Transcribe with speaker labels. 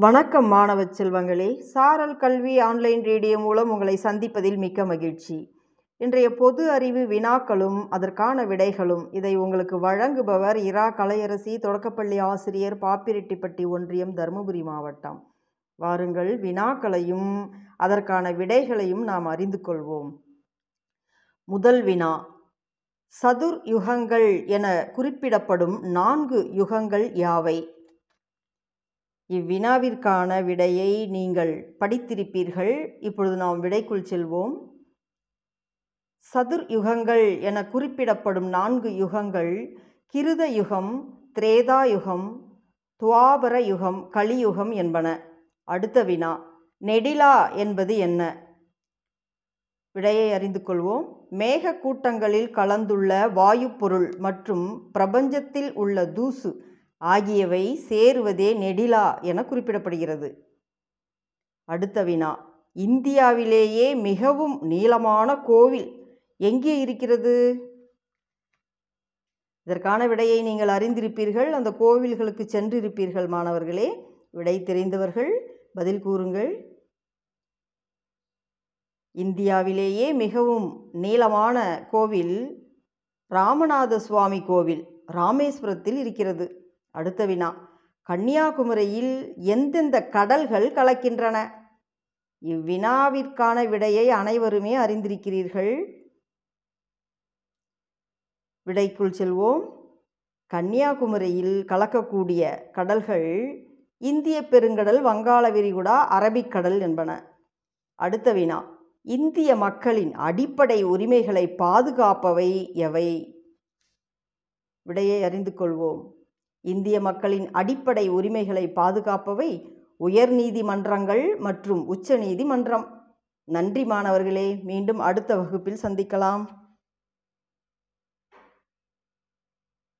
Speaker 1: வணக்கம் மாணவ செல்வங்களே. சாரல் கல்வி ஆன்லைன் ரேடியோ மூலம் உங்களை சந்திப்பதில் மிக்க மகிழ்ச்சி. இன்றைய பொது அறிவு வினாக்களும் அதற்கான விடைகளும் இதை உங்களுக்கு வழங்குபவர் இரா கலையரசி தொடக்கப்பள்ளி ஆசிரியர் பாப்பிரெட்டிப்பட்டி ஒன்றியம் தருமபுரி மாவட்டம். வாருங்கள் வினாக்களையும் அதற்கான விடைகளையும் நாம் அறிந்து கொள்வோம். முதல் வினா. சதுர் யுகங்கள் என குறிப்பிடப்படும் நான்கு யுகங்கள் யாவை? இவ்வினாவிற்கான விடையை நீங்கள் படித்திருப்பீர்கள். இப்பொழுது நாம் விடைக்குள் செல்வோம். சதுர் யுகங்கள் என குறிப்பிடப்படும் நான்கு யுகங்கள் கிருத யுகம் திரேதா யுகம் துவாபர யுகம் கலியுகம் என்பன. அடுத்த வினா நெடிலா என்பது என்ன? விடையை அறிந்து கொள்வோம். மேக கூட்டங்களில் கலந்துள்ள வாயுப்பொருள் மற்றும் பிரபஞ்சத்தில் உள்ள தூசு ஆகியவை சேருவதே நெடிலா என குறிப்பிடப்படுகிறது. அடுத்த வினா. இந்தியாவிலேயே மிகவும் நீளமான கோவில் எங்கே இருக்கிறது? இதற்கான விடையை நீங்கள் அறிந்திருப்பீர்கள். அந்த கோவில்களுக்கு சென்றிருப்பீர்கள் மாணவர்களே. விடை தெரிந்தவர்கள் பதில் கூறுங்கள். இந்தியாவிலேயே மிகவும் நீளமான கோவில் ராமநாத சுவாமி கோவில் ராமேஸ்வரத்தில் இருக்கிறது. அடுத்த வினா. கன்னியாகுமரியில் எந்தெந்த கடல்கள் கலக்கின்றன? இவ்வினாவிற்கான விடையை அனைவருமே அறிந்திருக்கிறீர்கள். விடைக்குள் செல்வோம். கன்னியாகுமரியில் கலக்கக்கூடிய கடல்கள் இந்திய பெருங்கடல் வங்காள விரிகுடா அரபிக்கடல் என்பன. அடுத்த வினா. இந்திய மக்களின் அடிப்படை உரிமைகளை பாதுகாப்பவை எவை? விடையை அறிந்து கொள்வோம். இந்திய மக்களின் அடிப்படை உரிமைகளை பாதுகாப்பவை உயர் நீதிமன்றங்கள் மற்றும் உச்ச நீதிமன்றம். நன்றி மாணவர்களே மீண்டும் அடுத்த வகுப்பில் சந்திக்கலாம்.